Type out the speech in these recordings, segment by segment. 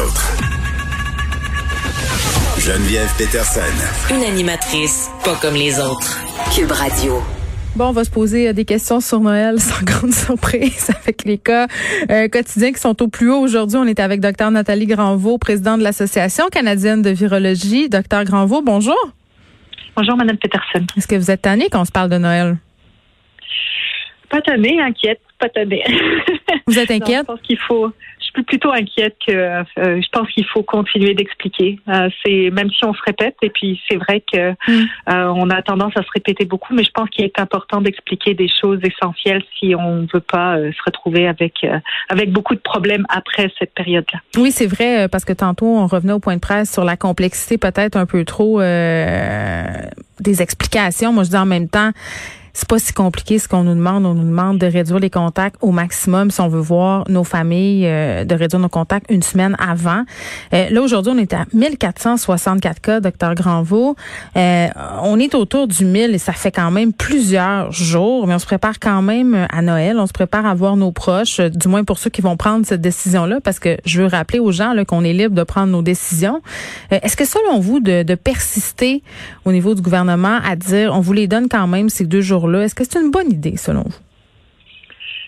autres. Geneviève Peterson. Une animatrice pas comme les autres. Cube Radio. Bon, on va se poser euh, des questions sur Noël sans grande surprise avec les cas euh, quotidiens qui sont au plus haut. Aujourd'hui, on est avec Dr Nathalie Granvaux, présidente de l'Association canadienne de virologie. Docteur Granvaux, bonjour. Bonjour, Madame Peterson. Est-ce que vous êtes tannée quand on se parle de Noël? Pas tannée, inquiète, pas. Vous êtes inquiète? je pense qu'il faut, suis plutôt inquiète que euh, je pense qu'il faut continuer d'expliquer. Euh, c'est même si on se répète et puis c'est vrai que mm. euh, on a tendance à se répéter beaucoup, mais je pense qu'il est important d'expliquer des choses essentielles si on ne veut pas se retrouver avec avec beaucoup de problèmes après cette période-là. Oui, c'est vrai parce que tantôt on revenait au point de presse sur la complexité peut-être un peu trop des explications. Moi, je dis en même temps c'est pas si compliqué ce qu'on nous demande. On nous demande de réduire les contacts au maximum si on veut voir nos familles, euh, de réduire nos contacts une semaine avant. Euh, là, aujourd'hui, on est à 1464 cas, docteur Granvaux. Euh, on est autour du 1000 et ça fait quand même plusieurs jours, mais on se prépare quand même à Noël. On se prépare à voir nos proches, du moins pour ceux qui vont prendre cette décision-là, parce que je veux rappeler aux gens qu'on est libre de prendre nos décisions. Est-ce que selon vous, de, de persister au niveau du gouvernement à dire, on vous les donne quand même ces deux jours est-ce que c'est une bonne idée selon vous?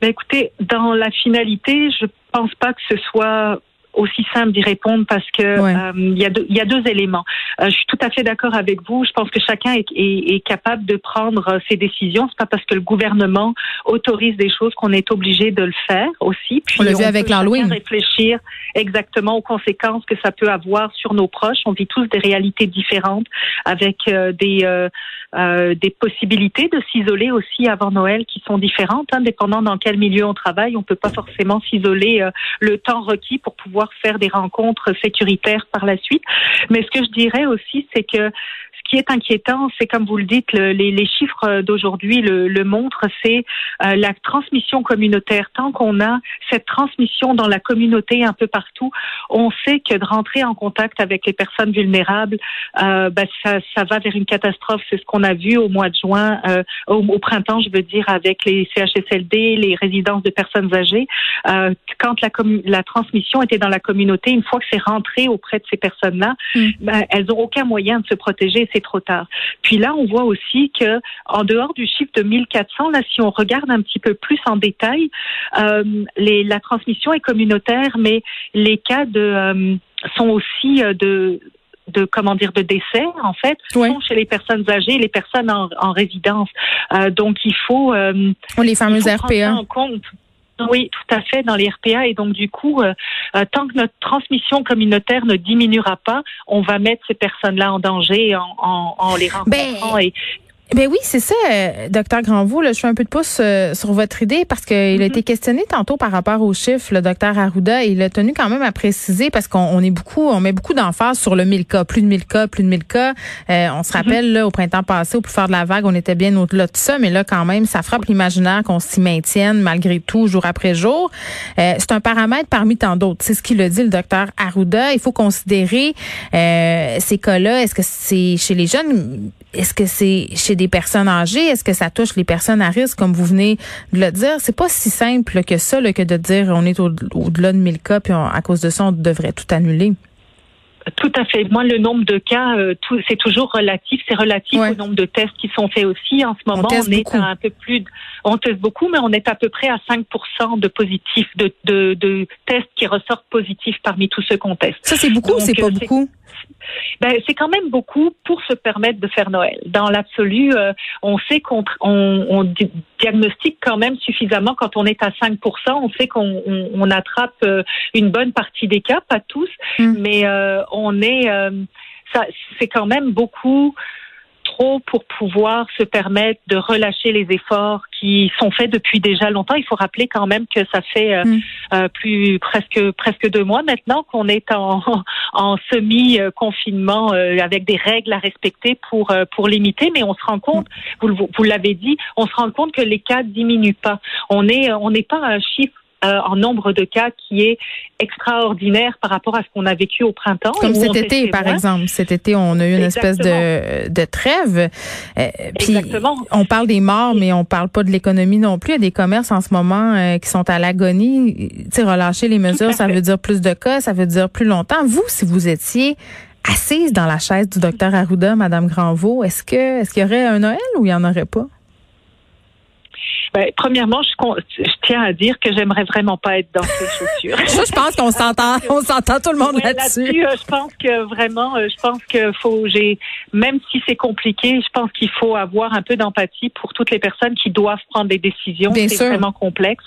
Ben écoutez, dans la finalité, je pense pas que ce soit aussi simple d'y répondre parce que euh, il y, a deux, y a deux éléments. Euh, je suis tout à fait d'accord avec vous. Je pense que chacun est, est, est capable de prendre euh, ses décisions. C'est pas parce que le gouvernement autorise des choses qu'on est obligé de le faire aussi. Puis on l'a vu avec l'Halloween. Réfléchir exactement aux conséquences que ça peut avoir sur nos proches. On vit tous des réalités différentes avec des des possibilités de s'isoler aussi avant Noël qui sont différentes, hein, dépendant dans quel milieu on travaille. On peut pas forcément s'isoler le temps requis pour pouvoir faire des rencontres sécuritaires par la suite. Mais ce que je dirais aussi, c'est que qui est inquiétant, c'est comme vous le dites, les, chiffres d'aujourd'hui le, montrent, c'est euh, la transmission communautaire. Tant qu'on a cette transmission dans la communauté un peu partout, on sait que de rentrer en contact avec les personnes vulnérables, euh, ben, ça, ça, va vers une catastrophe. C'est ce qu'on a vu au mois de juin, euh, au, printemps, je veux dire, avec les CHSLD, les résidences de personnes âgées. quand la, la transmission était dans la communauté, une fois que c'est rentré auprès de ces personnes-là, mm. ben, elles n'ont aucun moyen de se protéger c'est trop tard. Puis là, on voit aussi que en dehors du chiffre de 1400, là, si on regarde un petit peu plus en détail, euh, les, la transmission est communautaire, mais les cas de euh, sont aussi euh, de de comment dire de décès en fait sont chez les personnes âgées, les personnes en, en résidence. Euh, donc il faut euh, les fameuses RPA en compte. Oui, tout à fait, dans les RPA. Et donc, du coup, euh, euh, tant que notre transmission communautaire ne diminuera pas, on va mettre ces personnes-là en danger en, en, en les ben, rencontrant. et, ben oui, c'est ça, euh, docteur Granvaux. Là, je fais un peu de pouce euh, sur votre idée parce qu'il a mhm. été questionné tantôt par rapport aux chiffres, le docteur Arruda, et il a tenu quand même à préciser parce qu'on est beaucoup, on met beaucoup d'emphase sur le 1000 cas, plus de 1000 cas, plus de 1000 cas. Euh, on se mhm. rappelle là au printemps passé, au plus fort de la vague, on était bien au-delà de ça, mais là quand même, ça frappe l'imaginaire qu'on s'y maintienne malgré tout, jour après jour. c'est un paramètre parmi tant d'autres. C'est ce qu'il a dit le docteur Arruda. Il faut considérer ces cas-là. Est-ce que c'est chez les jeunes? Est-ce que c'est chez des personnes âgées? Est-ce que ça touche les personnes à risque, comme vous venez de le dire? C'est pas si simple que ça, que de dire on est au-delà de 1000 cas, puis à cause de ça, on devrait tout annuler. Tout à fait. Moi, le nombre de cas, euh, c'est toujours relatif. C'est relatif au nombre de tests qui sont faits aussi. En ce moment, on, est à un peu plus, on teste beaucoup, mais on est à peu près à 5% de positifs, de, de, de, tests qui ressortent positifs parmi tous ceux qu'on teste. Ça, c'est beaucoup ou c'est pas beaucoup? Ben, c'est quand même beaucoup pour se permettre de faire Noël. Dans l'absolu, euh, on sait qu'on on, on, diagnostique quand même suffisamment quand on est à 5% On sait qu'on on, attrape euh, une bonne partie des cas, pas tous, hmm. mais euh, on est, ça, c'est quand même beaucoup trop pour pouvoir se permettre de relâcher les efforts qui sont faits depuis déjà longtemps. Il faut rappeler quand même que ça fait euh, mm. euh, plus presque presque deux mois maintenant qu'on est en, en semi confinement euh, avec des règles à respecter pour pour limiter. Mais on se rend compte, vous, vous l'avez dit, on se rend compte que les cas diminuent pas. On est on n'est pas à un chiffre en nombre de cas qui est extraordinaire par rapport à ce qu'on a vécu au printemps. Comme cet été, par exemple. Cet été, on a eu une espèce de, de trêve. puis on parle des morts, mais on parle pas de l'économie non plus. Il y a des commerces en ce moment qui sont à l'agonie. Relâcher les mesures, ça veut dire plus de cas, ça veut dire plus longtemps. Vous, si vous étiez assise dans la chaise du docteur Arruda, Madame Granvaux, est-ce que est-ce qu'il y aurait un Noël ou il y en aurait pas? Ben, premièrement, je, je, tiens à dire que j'aimerais vraiment pas être dans ces chaussures. je pense qu'on s'entend, on s'entend tout le monde là-dessus. Euh, je pense que vraiment, euh, je pense que faut, j'ai, même si c'est compliqué, je pense qu'il faut avoir un peu d'empathie pour toutes les personnes qui doivent prendre des décisions. C'est vraiment complexe.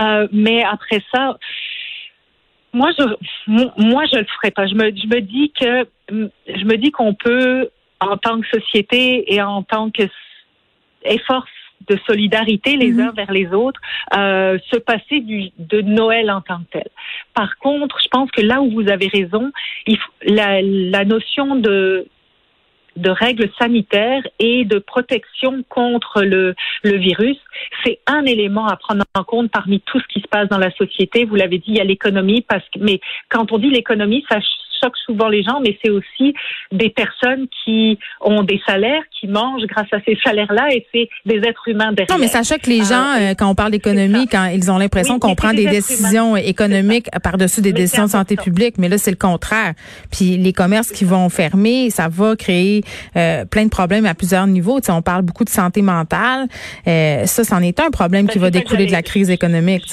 Euh, mais après ça, moi, je, moi, je le ferai pas. Je me, je me dis que, je me dis qu'on peut, en tant que société et en tant que effort de solidarité les mhm. uns vers les autres, euh, se passer du, de Noël en tant que tel. Par contre, je pense que là où vous avez raison, il, la, la notion de de règles sanitaires et de protection contre le, le virus, c'est un élément à prendre en compte parmi tout ce qui se passe dans la société. Vous l'avez dit, il y a l'économie, parce que, mais quand on dit l'économie, ça choque souvent les gens, mais c'est aussi des personnes qui ont des salaires, qui mangent grâce à ces salaires-là, et c'est des êtres humains derrière. Non, mais ça choque les gens euh, quand on parle d'économie, quand ils ont l'impression qu'on prend des, décisions économiques par-dessus des décisions de santé publique, mais là c'est le contraire. Puis les commerces qui vont fermer, ça va créer euh, plein de problèmes à plusieurs niveaux. Tu on parle beaucoup de santé mentale. Euh, ça, c'en est un problème qui va découler de la crise économique.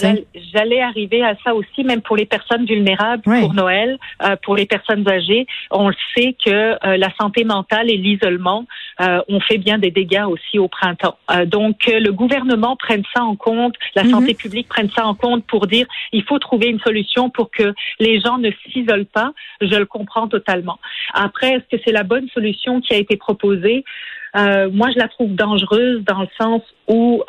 J'allais arriver à ça aussi, même pour les personnes vulnérables, pour Noël, pour les personnes personnes âgées, on le sait que euh, la santé mentale et l'isolement euh, ont fait bien des dégâts aussi au printemps. Euh, donc, le gouvernement prenne ça en compte, la mhm. santé publique prenne ça en compte pour dire il faut trouver une solution pour que les gens ne s'isolent pas. Je le comprends totalement. Après, est-ce que c'est la bonne solution qui a été proposée? Moi, je la trouve dangereuse dans le sens où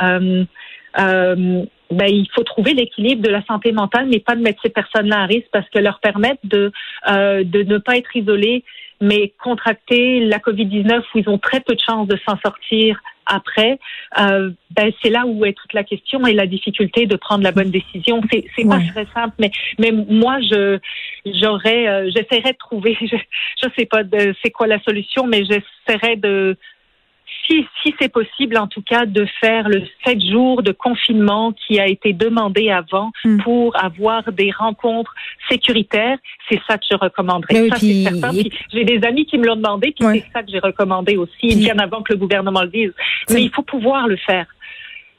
euh, ben, il faut trouver l'équilibre de la santé mentale, mais pas de mettre ces personnes-là à risque parce que leur permettre de, euh, de ne pas être isolées, mais contracter la COVID-19 où ils ont très peu de chances de s'en sortir après, euh, ben, c'est là où est toute la question et la difficulté de prendre la bonne décision. C'est, c'est pas très simple, mais, mais moi, je, j'aurais, euh, j'essaierais de trouver, je, je sais pas de, c'est quoi la solution, mais j'essaierais de, si, si c'est possible, en tout cas, de faire le sept jours de confinement qui a été demandé avant hmm. pour avoir des rencontres sécuritaires, c'est ça que je recommanderais. ça, c'est certain. J'ai des amis qui me l'ont demandé, puis c'est ça que j'ai recommandé aussi, bien avant que le gouvernement le dise. Mais il faut pouvoir le faire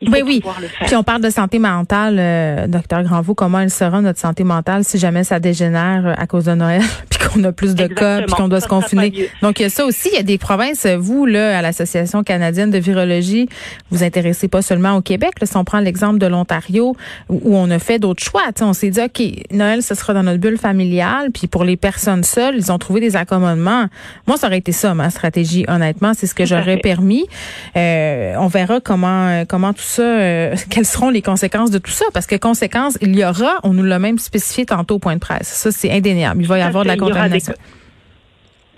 oui, oui. Puis on parle de santé mentale, euh, docteur Granvaux. Comment elle sera notre santé mentale si jamais ça dégénère euh, à cause de Noël, puis qu'on a plus de cas, puis qu'on doit se confiner? Donc il y a ça aussi. Il y a des provinces. Vous là, à l'association canadienne de virologie, vous intéressez pas seulement au Québec. Là, si on prend l'exemple de l'Ontario, où, on a fait d'autres choix. on s'est dit ok, Noël, ce sera dans notre bulle familiale. Puis pour les personnes seules, ils ont trouvé des accommodements. Moi, ça aurait été ça ma stratégie. Honnêtement, c'est ce que j'aurais permis. Euh, on verra comment comment tout ça, euh, quelles seront les conséquences de tout ça? Parce que conséquences, il y aura, on nous l'a même spécifié tantôt au point de presse. Ça, c'est indéniable. Il va y avoir de la contamination.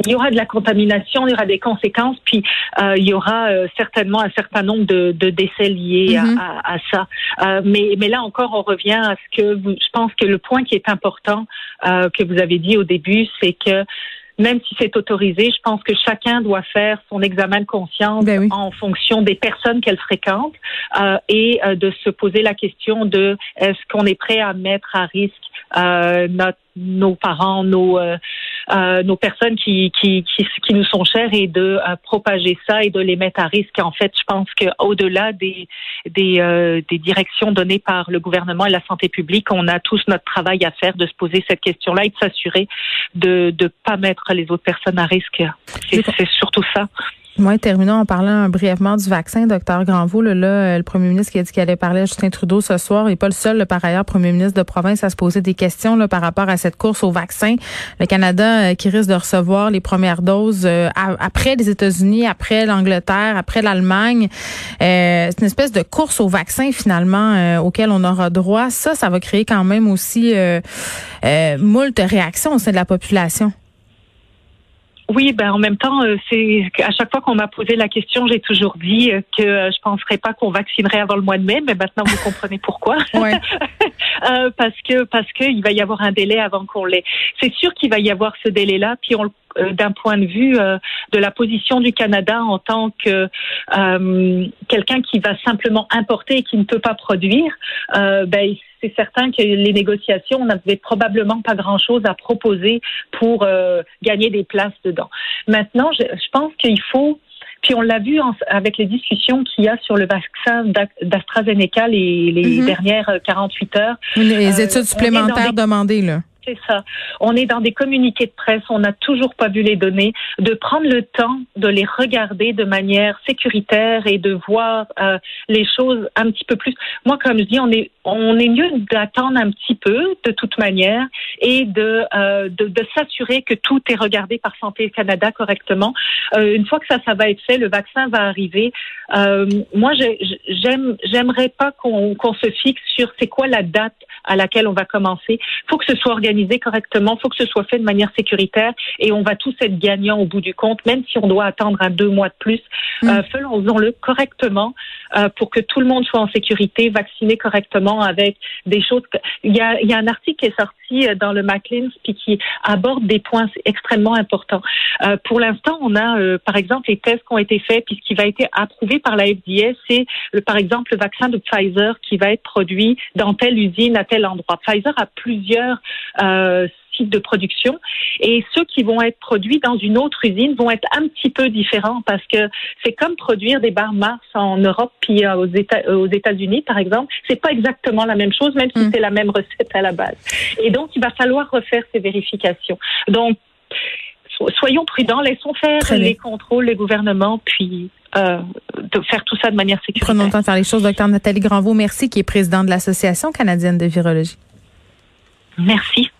Il y aura de la contamination, il y aura des conséquences, puis euh, il y aura euh, certainement un certain nombre de, décès liés à, mm-hmm. ça. mais, mais là encore, on revient à ce que je pense que le point qui est important que vous avez dit au début, c'est que même si c'est autorisé, je pense que chacun doit faire son examen de conscience ben en fonction des personnes qu'elle fréquente euh, et euh, de se poser la question de est-ce qu'on est prêt à mettre à risque euh, notre, nos parents, nos, euh, euh, nos personnes qui, qui, qui, qui, nous sont chères et de propager ça et de les mettre à risque. En fait, je pense qu'au-delà des, des, des directions données par le gouvernement et la santé publique, on a tous notre travail à faire de se poser cette question-là et de s'assurer de ne pas mettre les autres personnes à risque. C'est surtout ça. Moi, terminons en parlant brièvement du vaccin, docteur Granvaux. Là, là, le premier ministre qui a dit qu'il allait parler à Justin Trudeau ce soir n'est pas le seul, par ailleurs, premier ministre de province à se poser des questions là, par rapport à cette course au vaccin. Le Canada euh, qui risque de recevoir les premières doses euh, après les États-Unis, après l'Angleterre, après l'Allemagne. Euh, c'est une espèce de course au vaccin finalement auquel on aura droit. Ça, ça va créer quand même aussi moult réactions au sein de la population. Oui, ben en même temps, euh, c'est à chaque fois qu'on m'a posé la question, j'ai toujours dit euh, que je penserais pas qu'on vaccinerait avant le mois de mai, mais maintenant vous comprenez pourquoi. Ouais. euh, parce que parce que il va y avoir un délai avant qu'on l'ait. C'est sûr qu'il va y avoir ce délai-là, puis on d'un point de vue de la position du Canada en tant que quelqu'un qui va simplement importer et qui ne peut pas produire, ben c'est certain que les négociations, on n'avait probablement pas grand-chose à proposer pour euh, gagner des places dedans. Maintenant, je, pense qu'il faut puis on l'a vu avec les discussions qu'il y a sur le vaccin d'AstraZeneca les, les mm-hmm. dernières 48 heures. Les euh, études supplémentaires demandées, là. C'est ça. On est dans des communiqués de presse, on n'a toujours pas vu les données, de prendre le temps de les regarder de manière sécuritaire et de voir euh, les choses un petit peu plus. Moi, comme je dis, on est on est mieux d'attendre un petit peu de toute manière et de euh, de, s'assurer que tout est regardé par Santé Canada correctement. Euh, une fois que ça ça va être fait, le vaccin va arriver. Moi, j'aime j'aimerais pas qu'on qu'on se fixe sur c'est quoi la date à laquelle on va commencer. Faut que ce soit organisé correctement, faut que ce soit fait de manière sécuritaire et on va tous être gagnants au bout du compte, même si on doit attendre un deux mois de plus. Mm. Euh, faisons-le correctement euh, pour que tout le monde soit en sécurité, vacciné correctement avec des choses. Il y a, il y a un article qui est sorti euh, dans le Maclean puis qui aborde des points extrêmement importants. Euh, pour l'instant, on a par exemple les tests qui ont été faits puis ce qui va être approuvé par la FDA, c'est par exemple le vaccin de Pfizer qui va être produit dans telle usine à tel endroit. Pfizer a plusieurs euh, sites de production et ceux qui vont être produits dans une autre usine vont être un petit peu différents parce que c'est comme produire des barres Mars en Europe puis euh, aux États aux États-Unis par exemple, c'est pas exactement la même chose même si mm. c'est la même recette à la base. Et donc il va falloir refaire ces vérifications. Donc soyons prudents, laissons faire les contrôles, les gouvernements, puis euh, de faire tout ça de manière sécuritaire. Prenons le temps de faire les choses. Docteur Nathalie Granvaux, merci, qui est présidente de l'Association canadienne de virologie. Merci.